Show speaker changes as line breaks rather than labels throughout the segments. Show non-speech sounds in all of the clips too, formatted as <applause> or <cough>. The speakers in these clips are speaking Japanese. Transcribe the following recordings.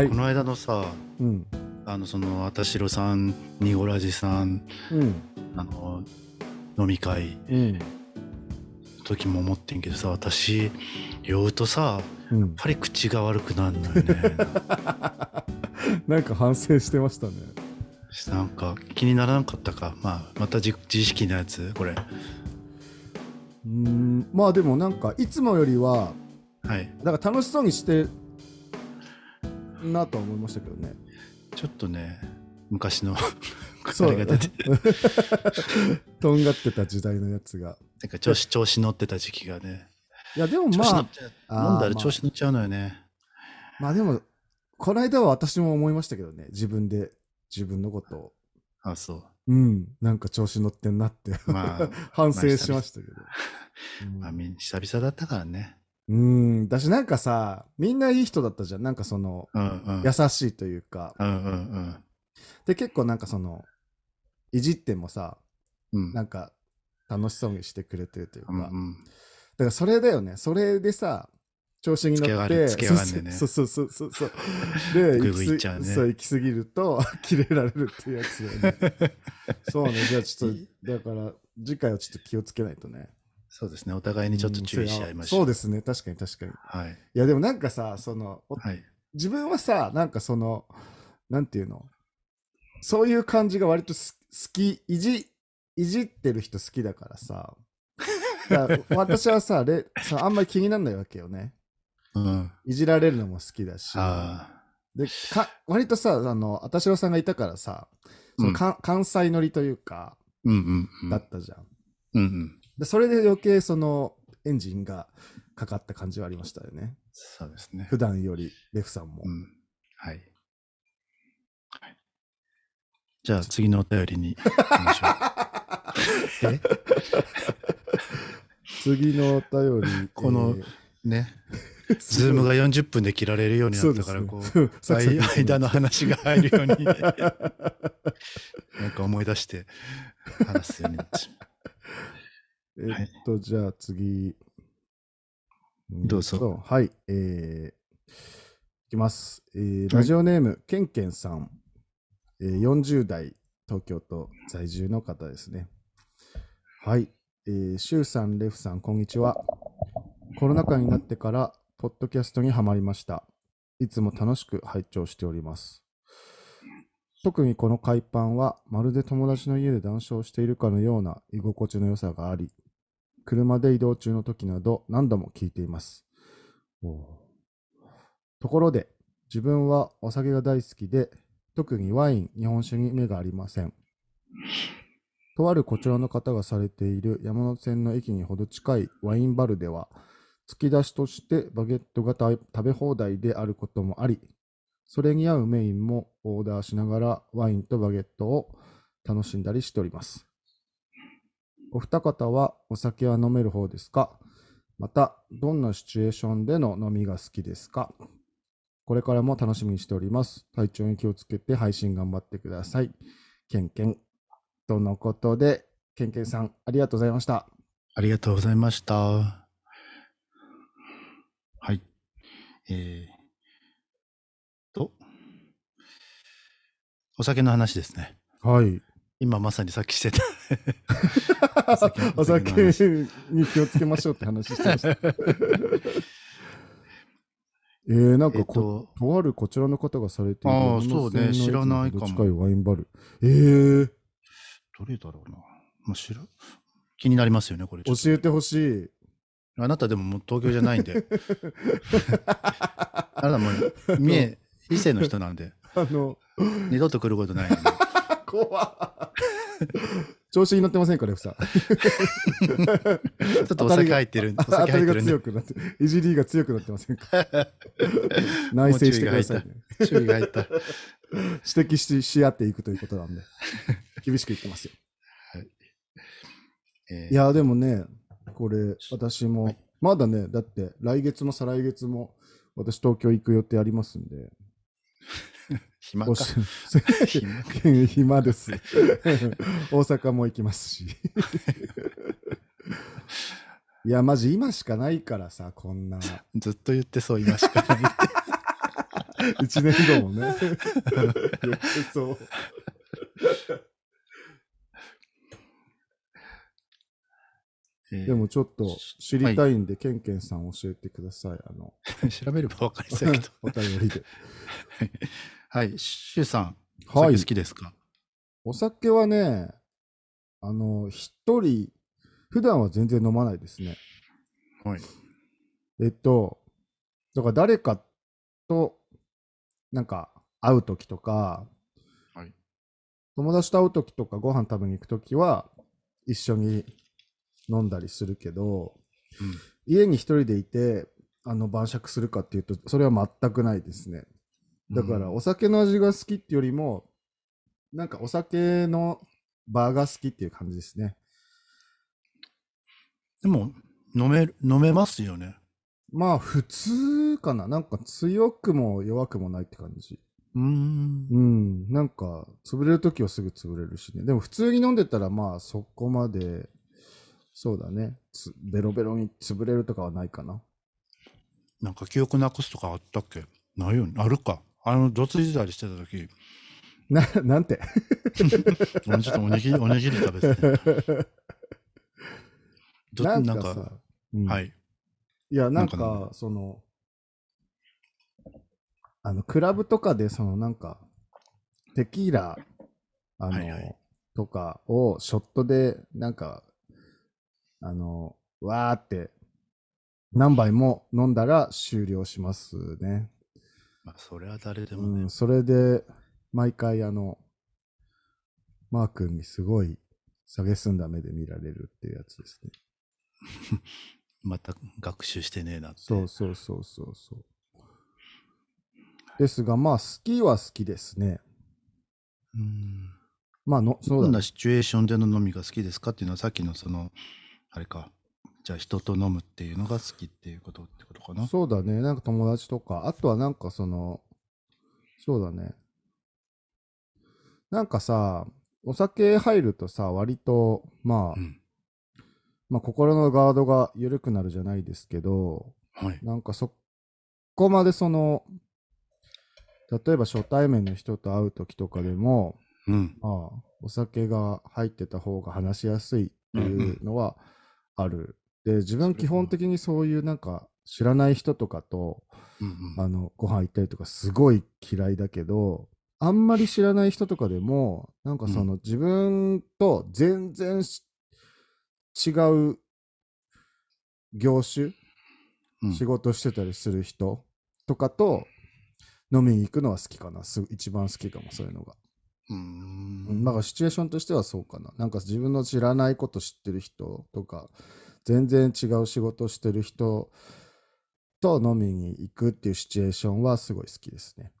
はい
こ。の間のさ
うん。
あのそのあたしろさんニゴラジさん
うん。
あの飲み会
うん。
時も思ってんけどさ私酔うとさやっ
うん。
ぱり口が悪くなるのよね <laughs>
なんか反省してましたね。
なんか気にならなかったかまあまた自自意識のやつこれ
うーん。まあでもなんかいつもよりは、
はい
だから楽しそうにしてんなとは思いましたけどね。
ちょっとね昔の <laughs> あれが出て <laughs>
とんがってた時代のやつが。
なんか調子調子乗ってた時期がね
いやでもまあ、あー
飲んだら
まあ
調子乗っちゃうのよね、
まあでも、この間は私も思いましたけどね。自分で、自分のことを。
あそう
うん。なんか調子乗ってんなって。
まあ <laughs>
反省しましたけど。うん
まあ久々だったからね
うん。だしなんかさ、みんないい人だったじゃん。なんかその、
うんうん
優しいというか。
うんうん
で、結構なんかその、いじってもさ、
うんうん
なんか楽しそうにしてくれてるというか。
うんうん
だからそれだよね。それでさ、調子に乗って、そうそうそうそうそう。で、<laughs> 行き
いっちゃうね
そう、行き過ぎると、<laughs> 切れられるっていうやつよね。そうね。じゃあちょっと、だから、次回はちょっと気をつけないとね。
そうですねお互いにちょっと注意し合いましょう
そうですね。確かに確かに。い
はい
や、でもなんかさ、その、お
はい
自分はさ、なんかその、なんていうの？そういう感じが割とす好き、いじ、いじってる人好きだからさ。<laughs> 私はされさ、あんまり気にならないわけよね。
うん
いじられるのも好きだし。
あ
でか割とさ、あの、あたしろさんがいたからさ、そのか関西乗りというか、
ーうんうんうん
だったじゃん。
うんうん
でそれで余計そのエンジンがかかった感じはありましたよね。
そうですね。
普段より、レフさんも。
うん。はい。はいじゃあ次のお便りに行きましょう。<laughs> え？
次のお便り。<laughs>
この
えー。
ねズームが40分で切られるようになったからこう間間の話が入るように。<laughs> なんか思い出して話すようになってしまう
えっと、じゃあ次。
どうぞ
はい、えー、いきます。えーラジオネーム、けんけんさん、えー、40代、東京都在住の方ですね。はい、えー、シュウさん、レフさん、こんにちは。コロナ禍になってから、ポッドキャストにはまりました。いつも楽しく拝聴しております。特にこの海パンは、まるで友達の家で談笑しているかのような居心地の良さがあり、車で移動中の時など何度も聞いています。ところで、自分はお酒が大好きで、特にワイン、日本酒に目がありません。とあるこちらの方がされている山手線の駅にほど近いワインバルでは、突き出しとしてバゲットが食べ放題であることもあり、それに合うメインもオーダーしながらワインとバゲットを楽しんだりしております。お二方はお酒は飲める方ですか？また、どんなシチュエーションでの飲みが好きですか？これからも楽しみにしております。体調に気をつけて配信頑張ってください。ケンケン。とのことで、ケンケンさん、ありがとうございました。
ありがとうございました。はい。えー、と、お酒の話ですね。
はい。
今まさにさっきしてた。
お
お酒
に気をつけましょうって話してました。<laughs> えー、なんかこ、
えっ
とあるこちらの方がされている
あー
山手線
そうね知らないかも
程近いワインバル。えー、
どれだろうな。もう知ら気になりますよね、これ。
教えてほしい。
あなたでももう東京じゃないんで。<laughs> あなたもう三重、伊勢の人なんで、<laughs>
あの、
二度と来ることないんで。
怖っ調子に乗ってませんか、レフさん。<laughs>
ちょっとお酒入ってるん
当たりが強、くなって、いじりが強くなってませんか内省してくださいね。
注意が入った。
指摘しし合っていくということなんで、<laughs> 厳しく言ってますよ。
えー
いや、でもね、これ、私も、まだね、だって来月も再来月も、私東京行く予定ありますんで、<laughs>
暇か。暇 <laughs>
暇です。<laughs> 大阪も行きますし。いや、マジ今しかないからさ、こんな。
ずっと言ってそう、今しかないって。
一年後もね。やってそう。
えー
でもちょっと知りたいんで、ケンケンさん教えてください。あの、
調べれば分かりそうやけど。
お便りで。
はい、シュウさん、
はい
お酒好きですか？
お酒はね、あの、一人、普段は全然飲まないですね。
はい。
えっと、だから誰かと、なんか、会うときとか、
はい
友達と会うときとか、ご飯食べに行くときは、一緒に飲んだりするけど、
うん
家に一人でいて、あの、晩酌するかっていうと、それは全くないですね。だから、
うん
お酒の味が好きってよりも、なんかお酒の場が好きっていう感じですね。
でも、飲める、飲めますよね。
まあ、普通かな。なんか強くも弱くもないって感じ。
うーん
う。ん。なんか、潰れるときはすぐ潰れるしね。でも普通に飲んでたら、まあ、そこまで、そうだね。つベロベロに潰れるとかはないかな。
なんか記憶なくすとかあったっけ？ないよね。あるか。あの、どついてたりしてた時、
な、なんて？
俺ちょっとおにぎり、おにぎり食べてて。ど
なん
か、
かさ、うん
はい。
いや、なん
なん
か、
か
その、あの、クラブとかで、その、なんか、テキーラ、あの、
はいはい
とかをショットで、なんか、あの、わーって、何杯も飲んだら終了しますね。
まあ、それは誰でもね。
うん、それで、毎回、あの、マー君にすごい、下げすんだ目で見られるっていうやつですね。<laughs>
また学習してねえなって。
そうそうそうそうそう。ですが、まあ、好きは好きですね。
うん。
まあの、そうだね
どんな。シチュエーションでの飲みが好きですかっていうのはさっきのその、あれか。じゃあ人と飲むっていうのが好きっていうことってことかな？
そうだね。なんか友達とか、あとはなんかその、そうだね。なんかさ、お酒入るとさ、割と、まあ、
うん。
まあ、心のガードが緩くなるじゃないですけど、
はい。
なんかそこまでその、例えば初対面の人と会う時とかでも、
うん。
まあ、お酒が入ってた方が話しやすいっていうのはある。で、自分基本的にそういうなんか知らない人とかと、
うんうん。
あの、ご飯行ったりとかすごい嫌いだけど、あんまり知らない人とかでも、なんかその自分と全然し違う業種、
うん
仕事してたりする人とかと飲みに行くのは好きかな。す一番好きかも、そういうのが。
う
ん
ん。
だからシチュエーションとしてはそうかな。なんか自分の知らないこと知ってる人とか、全然違う仕事してる人と飲みに行くっていうシチュエーションはすごい好きですね。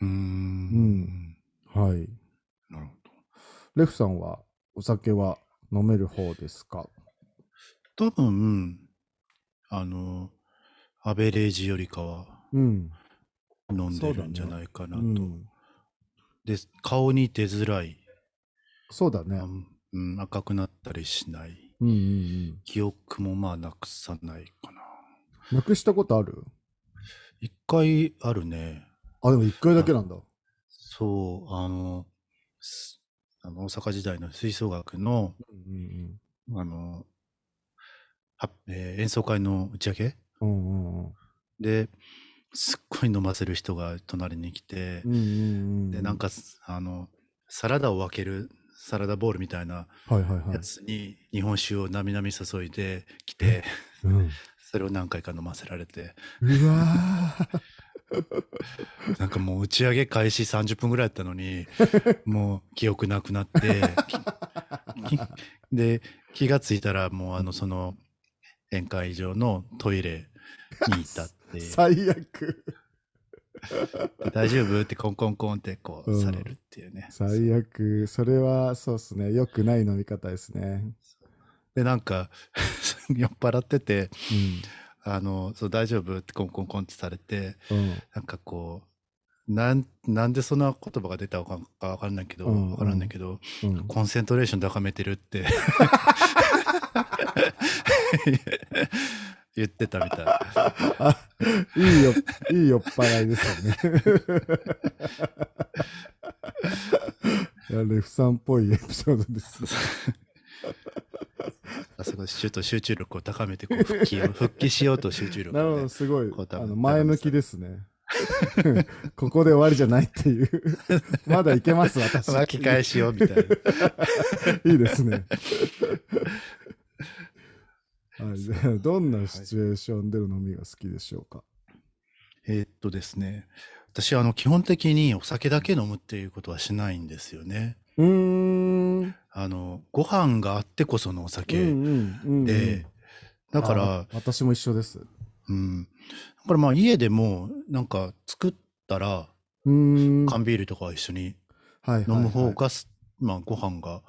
うーん。
はい。
なるほど。
レフさんはお酒は飲める方ですか？
多分、あの、アベレージよりかは
うん。
飲んでるんじゃないかなと。
うん、
で、顔に出づらい、
そうだね
うん、赤くなったりしない。
うんうんうん。
記憶もまあなくさないかな。
なくしたことある？
一回あるね。
あ、でも一回だけなんだ。
そう、あの、すあの大阪時代の吹奏楽の、
うんうん
あの、はえー演奏会の打ち上げ？
うん。うんうんうん。
で、すっごい飲ませる人が隣に来て、
うんうんうん。
で、なんか、あの、サラダを分けるサラダボールみたいなや。つに日本酒をなみなみ注いできて、
うん、
それを何回か飲ませられて、
うわー。<laughs>
なんかもう打ち上げ開始30分ぐらいやったのに、<laughs> もう記憶なくなって、で、気がついたらもうあの、その宴会場のトイレにいたって、<laughs>
最悪。<laughs>
大丈夫？ってコンコンコンってこ
う
うんされるっていうね。
最悪。それはそうっすね。良くない飲み方ですね。
で、なんか、<laughs> 酔っ払ってて、
うん。
あの、そう大丈夫？ってコンコンコンってされて、
うん。
なんかこう、なん、なんでそんな言葉が出たのかわかんないけど、
うん
わからんないけど、
うん。
コンセントレーション高めてるって言ってたみたい。<laughs>
あいいよ、いい酔っ払いですよね。いや、レフさんっぽいエピソードです。<laughs>
あそこちょっと集中力を高めてこう復帰を復帰しようと集中力を、
なるほど、
ね、
すごいあの前向きですね。<laughs> ここで終わりじゃないっていう。まだいけます、私。
巻き返しようみたいな。
いいですね。<laughs> どんなシチュエーションでの飲みが好きでしょうか？
えーっとですね、私あの基本的にお酒だけ飲むっていうことはしないんですよね。
うーん。うん
あのご飯があってこそのお
う
酒
んうんうん。
で、だから
あ、私も一緒です。
うん、だからまあ家でもなんか作ったら。缶ビールとか一緒に
はいはいはい
飲む方がす、まあご飯が
あ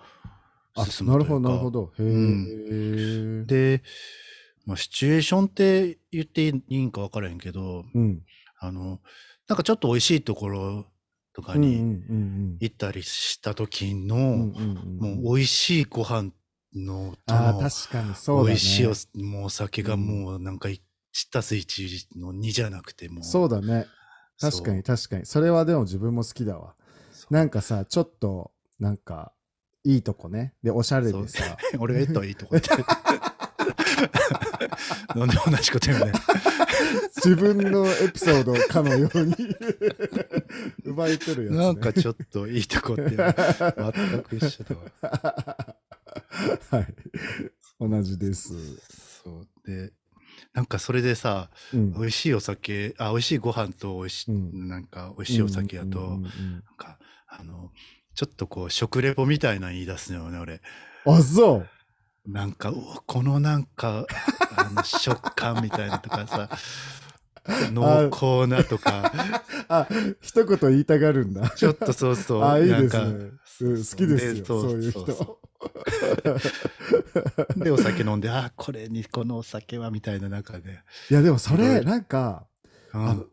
進むというか
なるほど、なるほど。へえ。
で、まあ、シチュエーションって言っていいんか分からへんけど、
うん。
あの、なんかちょっと美味しいところとか
うんうん
に
うん
行ったりした時の、
うん。うんうんうん
もう美味しいご飯のとの
確かにそうだね。
美味しいおもうお酒がもうなんか1たす1の2じゃなくてもう。
そうだね。確かに確かに。それはでも自分も好きだわ。なんかさ、ちょっと、なんか、いいとこね。で、おしゃれでさ。<laughs>
俺が言ったらいいとこって。<laughs> なんで同じこと言うねん。
自分のエピソードかのように <laughs> 奪い取るやつ、ね。
なんかちょっといいとこって全く一緒だわ。
はい。同じです。
そうでなんかそれでさ
うん
美味しいお酒あ美味しいご飯と美味しい、
うん
なんか美味しいお酒やと、
うんうんうん
なんかあのちょっとこう食レポみたいなの言い出すのよね俺
うんあ、そう。
なんかこのなんかあの食感みたいなとかさ <laughs> 濃厚なとか <laughs>
あ、一言言いたがるんだ。
ちょっとそうそう
あ、いいです
なん
ね。うん好きですよ、
そう
そういう人。
でお酒飲んであこれにこのお酒はみたいな中で、
いや、でもそれ、なんか、
うん
あの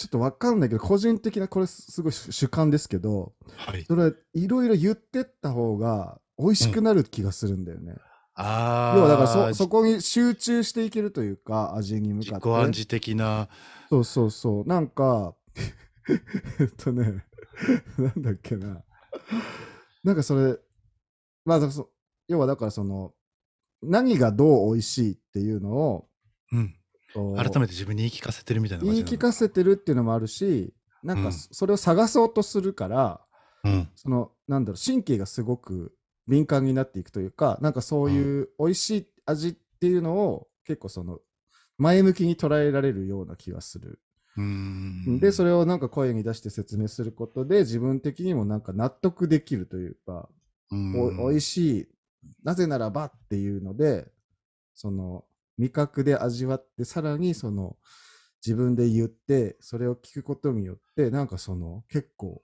ちょっとわかんないけど、個人的な、これすごい主観ですけど、
はい、
それ、いろいろ言ってった方が美味しくなる気がするんだよね。
ああ
要はだからそ、そこに集中していけるというか、味に向
自己
かって。
暗示的な
そうそうそう。なんか、えっとね、なんだっけな。なんかそれ、まあ、そ要はだからその、何がどう美味しいっていうのを、
うん改めて自分に言い聞かせてるみたいな感じ
言い聞かせてるっていうのもあるし、なん
うん。
かそそれを探そうとするから、
うん。
その、なんだろう、神経がすごく敏感になっていくというか、なんかそういう美味しい味っていうのを結構その、前向きに捉えられるような気がする。
うーん。
で、それをなんか声に出して説明することで、自分的にもなんか納得できるというか、おおい
し
しい、なぜならばっていうので、その、味覚で味わって、さらにその、自分で言って、それを聞くことによって、なんかその、結構、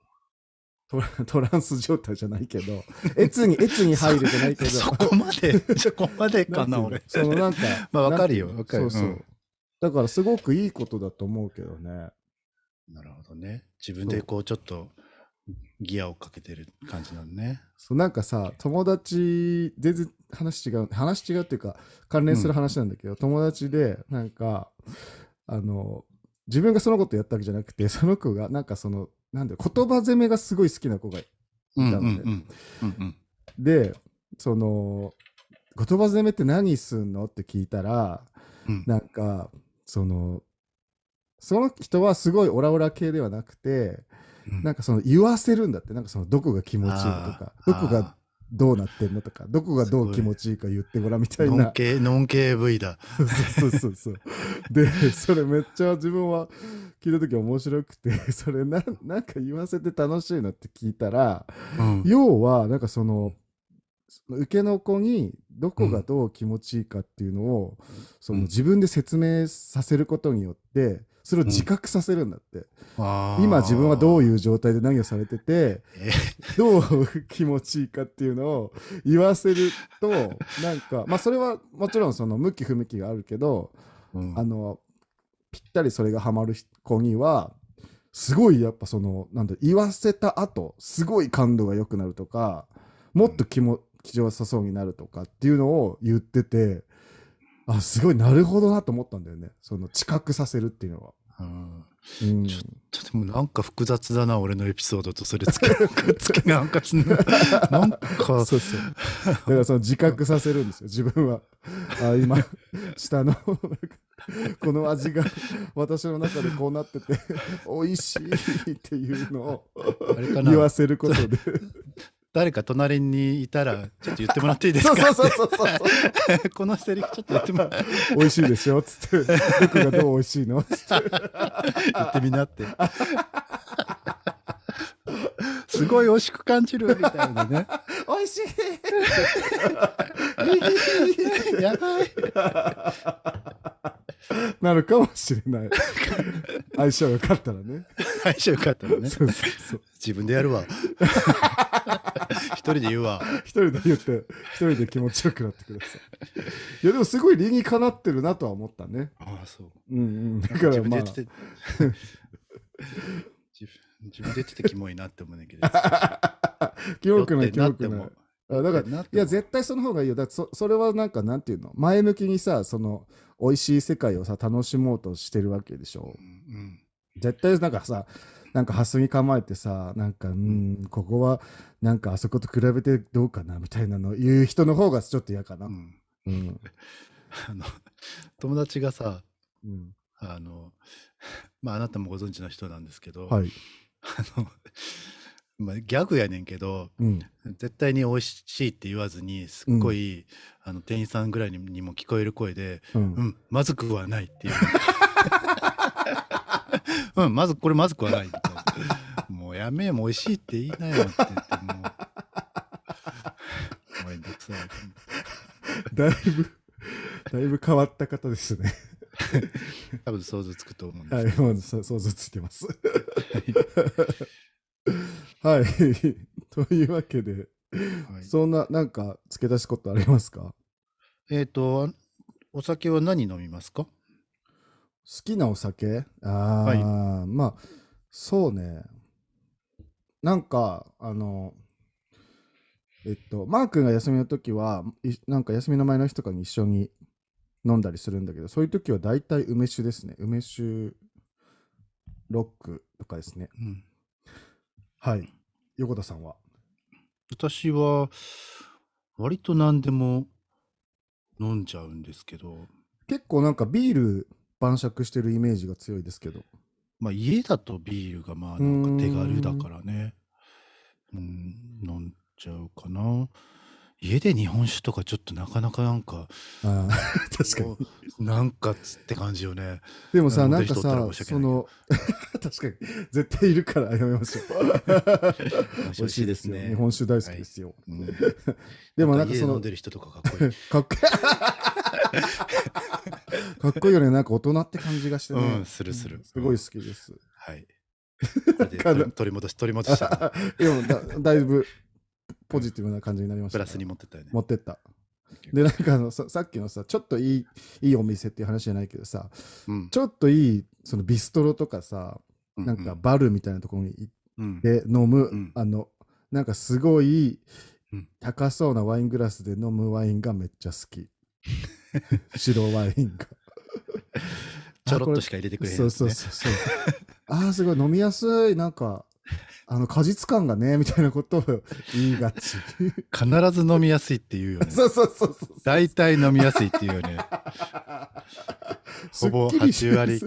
トラ <laughs> ンス状態じゃないけど、<laughs> 越に、越に入るじゃないけど、
そこまで <laughs> そこまでかな俺。
そのなんか、
まあわかるよ
なんていうの？
わかる
そうそう。
うん。
だからすごくいいことだと思うけどね。
なるほどね。自分でこうちょっとギアをかけてる感じなのね。
そうなんかさ友達全然話違う話違うっていうか関連する話なんだけど、友達でなんかあの自分がそのことやったわけじゃなくてその子がなんかそのなんだろう言葉攻めがすごい好きな子がい
うんうん
たのね
うんうんうん。
でその言葉攻めって何すんのって聞いたら
うん。
なんかそのその人はすごいオラオラ系ではなくて
うん。
なんかその言わせるんだってなんかそのどこが気持ちいいのとかどこがどうなってんのとかどこがどう気持ちいいか言ってごらんみたいな。
系ノン系 V だ。
そうそうそうそう。でそれめっちゃ自分は聞いた時面白くてそれななんか言わせて楽しいのって聞いたら
うん。
要はなんかそのその受けの子にどこがどう気持ちいいかっていうのを、その
うん。
自分で説明させることによってそれを自覚させるんだって、
あー
今自分はどういう状態で何をされてて
え。
どう気持ちいいかっていうのを言わせるとなんかまあそれはもちろんその向き不向きがあるけど
うん。
あのぴったりそれがハマる子にはすごいやっぱそのなんだ言わせた後すごい感度が良くなるとかもっと気も気丈さそうになるとかっていうのを言っててあ、すごい、なるほどなと思ったんだよね。その、知覚させるっていうのは。
うん
うん。
ちょっとでもなんか複雑だな、俺のエピソードとそれつけ、<laughs> つけなんかすんな。なんか、
そうそう。だからその自覚させるんですよ、自分は。あ、今、<laughs> 下の、この味が私の中でこうなってて、美味しいっていうのを言わせることで。
誰か隣にいたら、ちょっと言ってもらっていいですか？<laughs>
そうそうそうそうそう。<laughs>
このセリフちょっと言ってもら
美味しいでしょつって、僕がどう美味しいの？つって。
言ってみなって。すごい美味しく感じるみたいなね。
美味しい <laughs>
やばい。<laughs>
なるかもしれない。<laughs> 相性が良かったらね。<laughs>
相性よかったらね。
そうそうそう。
自分でやるわ。一人で言うわ。
一人で言って、一人で気持ちよくなってください。いや、でもすごい理にかなってるなとは思ったね。
ああ、そう。
うんうん。だ
だ
からまあ
自分で言っ、てて。自分で言っててキモいなって思うねんけど。
キモくない、キ
な
モくないだから、いや、絶対その方がいいよ。だってそそれはなんか、なんていうの？前向きにさ、その、美味しい世界をさ、楽しもうとしてるわけでしょ
う。ん
絶対なんかさ、なんかハスに構えてさ、なんか、うん、ここは、なんかあそこと比べてどうかなみたいなの言う人の方がちょっと嫌かな
うん。う。ん
うん。<laughs>
あの、友達がさ、
うん。
あの、<laughs> まあ、あなたもご存知の人なんですけど、
はい。
あの、まあ、ギャグやねんけど、
うん。
絶対に美味しいって言わずに、すっごい、あの、店員さんぐらいににも聞こえる声で、
うん
う。ん、まずくはないっていう。<laughs> うん、まず、これまずくはない。もうやめえ、もう美味しいって言いなよって言って、もう。<laughs> めんどくさい。
だいぶ、だいぶ変わった方ですね。
多分想像つくと思うんで
はい、
すけど。
もうそ想像ついてます。はい。<laughs> というわけで、
はい
そんな、なんか、付け出しことありますか？好
えっ、と、お酒は何飲みますか？
きなお酒？ああ、まあ、そうね。なんか、あの、えっと、マー君が休みの時は、いなんか休みの前の日とかに一緒に飲んだりするんだけど、そういう時は大体梅酒ですね。梅酒ロックとかですね。
うん。
はい。横田さんは？
私は、割と何でも飲んじゃうんですけど、
結構なんかビール晩酌してるイメージが強いですけど。
まあ家だとビールがまあなんか手軽だからね、うん、飲んじゃうかな。家で日本酒とかちょっとなかなかなんか、<laughs>
確かに。
なんかつって感じよね。
でもさ、なんかさ、その、<laughs> 確かに、絶対いるからやめましょう。<laughs> 美味しいですよ。日本酒大好きですよ。
うん
でもなんかその
家で飲ん、でる人とかかっこいい。
かっこいい。かっこいいよね。なんか大人って感じがしてね。
うんするする
うんすごい好きです。
はい。取り戻し、取り戻した。
でもだ、だいぶポジティブな感じになりましたから。
プラスに持ってったよね。
持ってった。で、なんかあのささっきのさ、ちょっといいいいお店っていう話じゃないけどさ、
うん
ちょっといいそのビストロとかさ、
う
なんかバルみたいなところに行っ
うん
て飲む、
うん
あの、なんかすごい
うん
高そうなワイングラスで飲むワインがめっちゃ好き。<laughs> 白ワインが。
ちょろっとしか入れてくれへん
そう。そうそうそう。ああ、すごい飲みやすい。なんか、あの果実感がね、みたいなことを言いがち。
必ず飲みやすいって言うよね。
そうそうそうそう。
大体飲みやすいっていうよね。ほ <laughs> ぼ
すっきりし
8割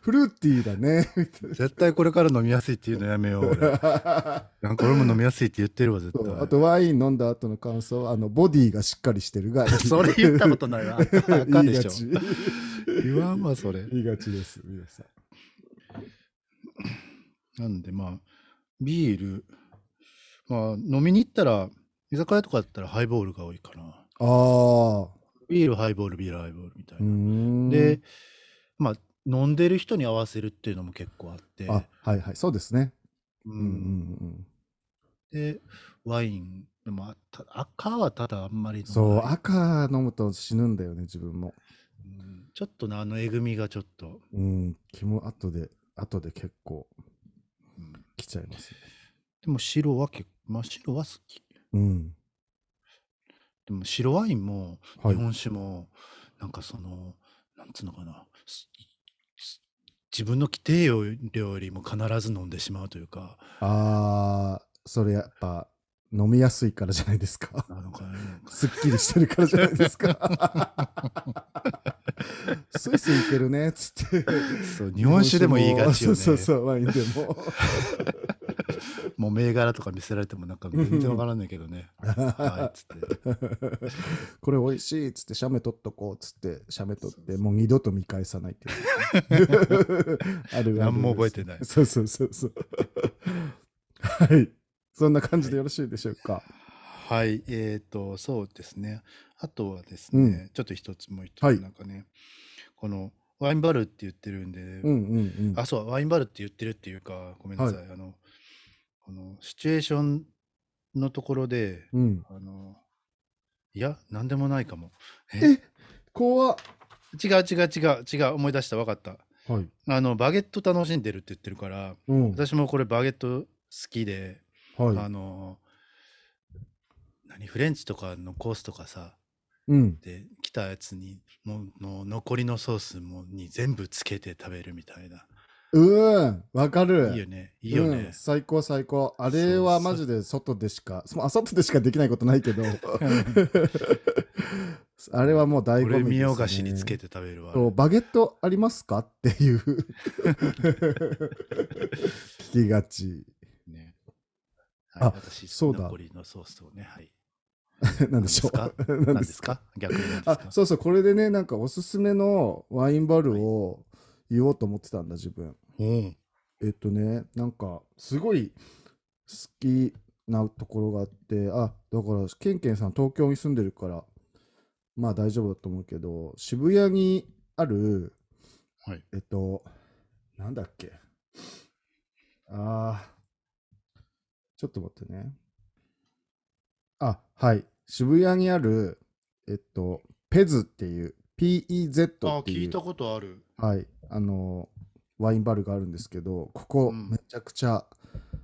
フルーティーだね。
絶対これから飲みやすいっていうのやめよう。俺
な <laughs>
なんか俺も飲みやすいって言ってるわ、絶対。
あとワイン飲んだ後の感想あのボディがしっかりしてるがいい <laughs>
それ言ったことないわ。あかんでしょ。言わんわ、それ。
言いがちです皆さん
なんでまあ、ビール、まあ飲みに行ったら、居酒屋とかだったらハイボールが多いかな。
ああ
ビール、ハイボール、ビール、ハイボールみたいうな。で、まあ、飲んでる人に合わせるっていうのも結構あって、
あはいはい。そうですね。
う
うんんうん。
で、ワイン、でも赤はただあんまり
そう赤飲むと死ぬんだよね自分も。
うん。ちょっとな、あのえぐみがちょっと、
うん。気も後で後で結構。
うん
来ちゃいますね。
でも白は結構、まあ白は好き。
うん。
でも白ワインも
はい。
日本酒もなんかそのなんつうのかな。自分の規定量よりも必ず飲んでしまうというか。
あー、それやっぱ飲みやすいからじゃないですか。
なのかね
すっきりしてるからじゃないですか。スイスイいけるねっつって。
そう日本酒でも言いがちよね
そうそうそう、ワインでも。
もう銘柄とか見せられてもなんか全然わからないけどねはいっつって
これ美味しいっつって、写メ撮っとこうっつって、写メ撮って、もう二度と見返さないっていう。<laughs> <laughs> あるある
何も覚えてない
そうそうそうそう。はい。そんな感じでよろしいでしょうか？
はい、えっ、と、そうですね。あとはですね、ちょっと一つもう一つ、
はい
なんかね、このワインバルって言ってるんで、
うんうんうん。
あ、そう、ワインバルって言ってるっていうか、ごめんなさい、あの、このシチュエーションのところで、
うん。
あの、いや、なんでもないかも。え？
え？怖っ。
違う違う違う違う、思い出した、わかった。
はい。
あの、バゲット楽しんでるって言ってるから、
うん。
私もこれバゲット好きで、あ
はい。
の、何、フレンチとかのコースとかさ、
うん。
で来たやつにもうの残りのソースもに全部つけて食べるみたいな
うん。わかる。
いいよねいいよ
うん
ね、
最高最高。あれはマジで外でしか、そあ外でしかできないことないけど、<laughs> あれはもう醍醐味です、ね。
これ見よがしにつけて食べるわ
バゲットありますか？っていう <laughs> 聞きがち。
はい、私
そうだ。
残りのソースをねはい。<laughs>
なんでしょう？
何 <laughs>
何
何ですか？逆に
あそうそう、これでね、なんかおすすめのワインバルを言おうと思ってたんだ、自分。
うん。
えっとね、なんか、すごい好きなところがあって、あ、だから、ケンケンさん東京に住んでるから、まあ大丈夫だと思うけど、渋谷にある、
はい。
えっと、なんだっけ？あー、ちょっと待ってね。あ、はい。渋谷にある、えっと、ペズっていう、PEZ
あ
っていう、
聞いたことある
はい、あの、ワインバルがあるんですけど、ここ、
うん
めちゃくちゃ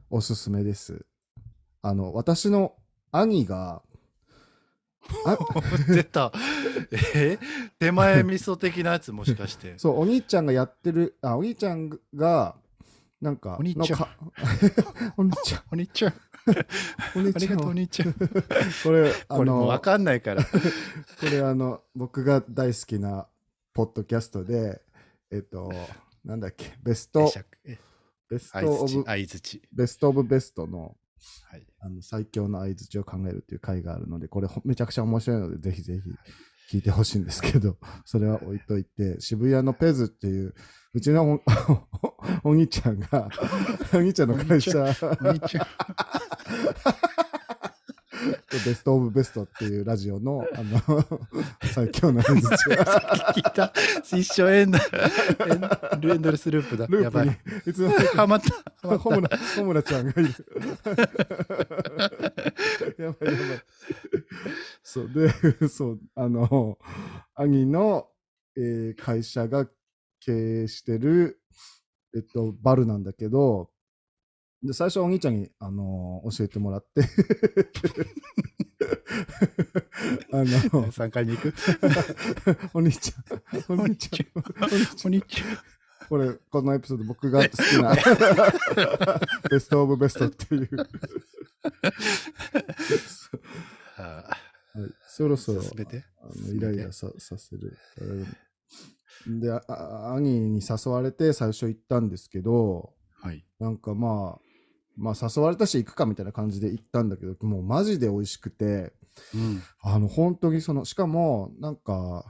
おすすめです。あの、私の兄が、あ <laughs>
出たえ？手前味噌的なやつもしかして <laughs>
そう、お兄ちゃんがやってる、あ、お兄ちゃんが、なんか、<laughs>
お兄ちゃん。
お兄ちゃん、
お兄ちゃん。ありがとうお兄ちゃん。こ
これ、あの
れもう分、かんないから。
これ、あの、僕が大好きなポッドキャストで、えっと、なんだっけ、ベスト、
え
ベストオブ、ベストオブベストの、
はい。
あの最強の相づちを考えるっていう回があるので、これほめちゃくちゃ面白いので、ぜひぜひ聞いてほしいんですけど、<laughs> それは置いといて、渋谷のペズっていう、うちのお <laughs> お兄ちゃんが、<laughs> お兄ちゃんの会社、ベストオブベストっていうラジオの <laughs> あの最強の相づちが
聞いた。一緒エンドエンルエンドレスループだ。
ループにい。つの間にか
ハマった。
ホムラ、ホムラちゃんがいる。<laughs> やばいやばい。そう、で、そう、あの、兄の、えー会社が経営してる、えっと、バルなんだけど、で、最初お兄ちゃんに、あの教えてもらって、<laughs> あの、
3階に行く？<laughs>
お兄ちゃん、お兄ちゃん、お兄ちゃん。これ、このエピソード僕が好きな。<laughs> ベストオブベストっていう。
あ
はい、そろそろあのイライラささせる。うんでああ、兄に誘われて最初行ったんですけど、
はい。
なんかまあ、まあ誘われたし行くかみたいな感じで行ったんだけど、もうマジで美味しくて、
うん。
あの本当にその、しかもなんか、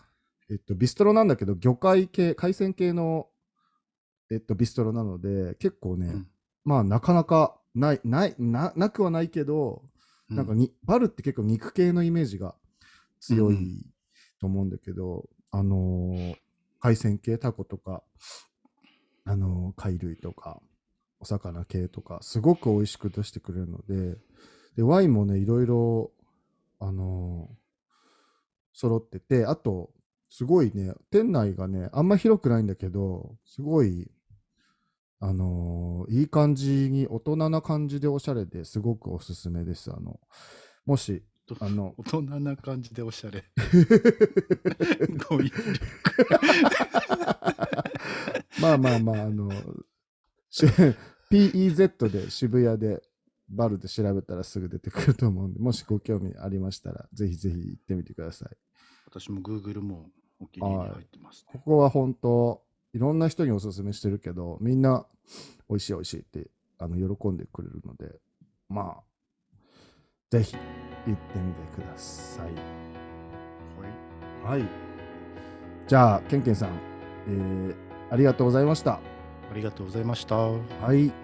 えっと、ビストロなんだけど、魚介系、海鮮系の、えっと、ビストロなので、結構ね、
うん。
まあなかなかない、ない、ななくはないけど、
う
なんかに、バルって結構肉系のイメージが強いと思うんだけど、あのー海鮮系、タコとか、あのー貝類とか、お魚系とか、すごく美味しく出してくれるので、で、ワインもね、いろいろ、あのー揃ってて、あと、すごいね、店内がね、あんま広くないんだけど、すごい、あのーいい感じに、大人な感じでおしゃれですごくおすすめです。あの、もしあの、
大人な感じでおしゃれ。語彙力。<laughs>
まあまあまあ、あの、し PEZ で渋谷でバルで調べたらすぐ出てくると思うんで、もしご興味ありましたら、ぜひぜひ行ってみてください。
私も Google もお気に入りに入ってますね。
ここは本当、いろんな人におすすめしてるけど、みんな美味しい美味しいってあの喜んでくれるので、まあ、ぜひ行ってみてください。
はい
はい。じゃあ、ケンケンさん、えーありがとうございました。
ありがとうございました。
はい。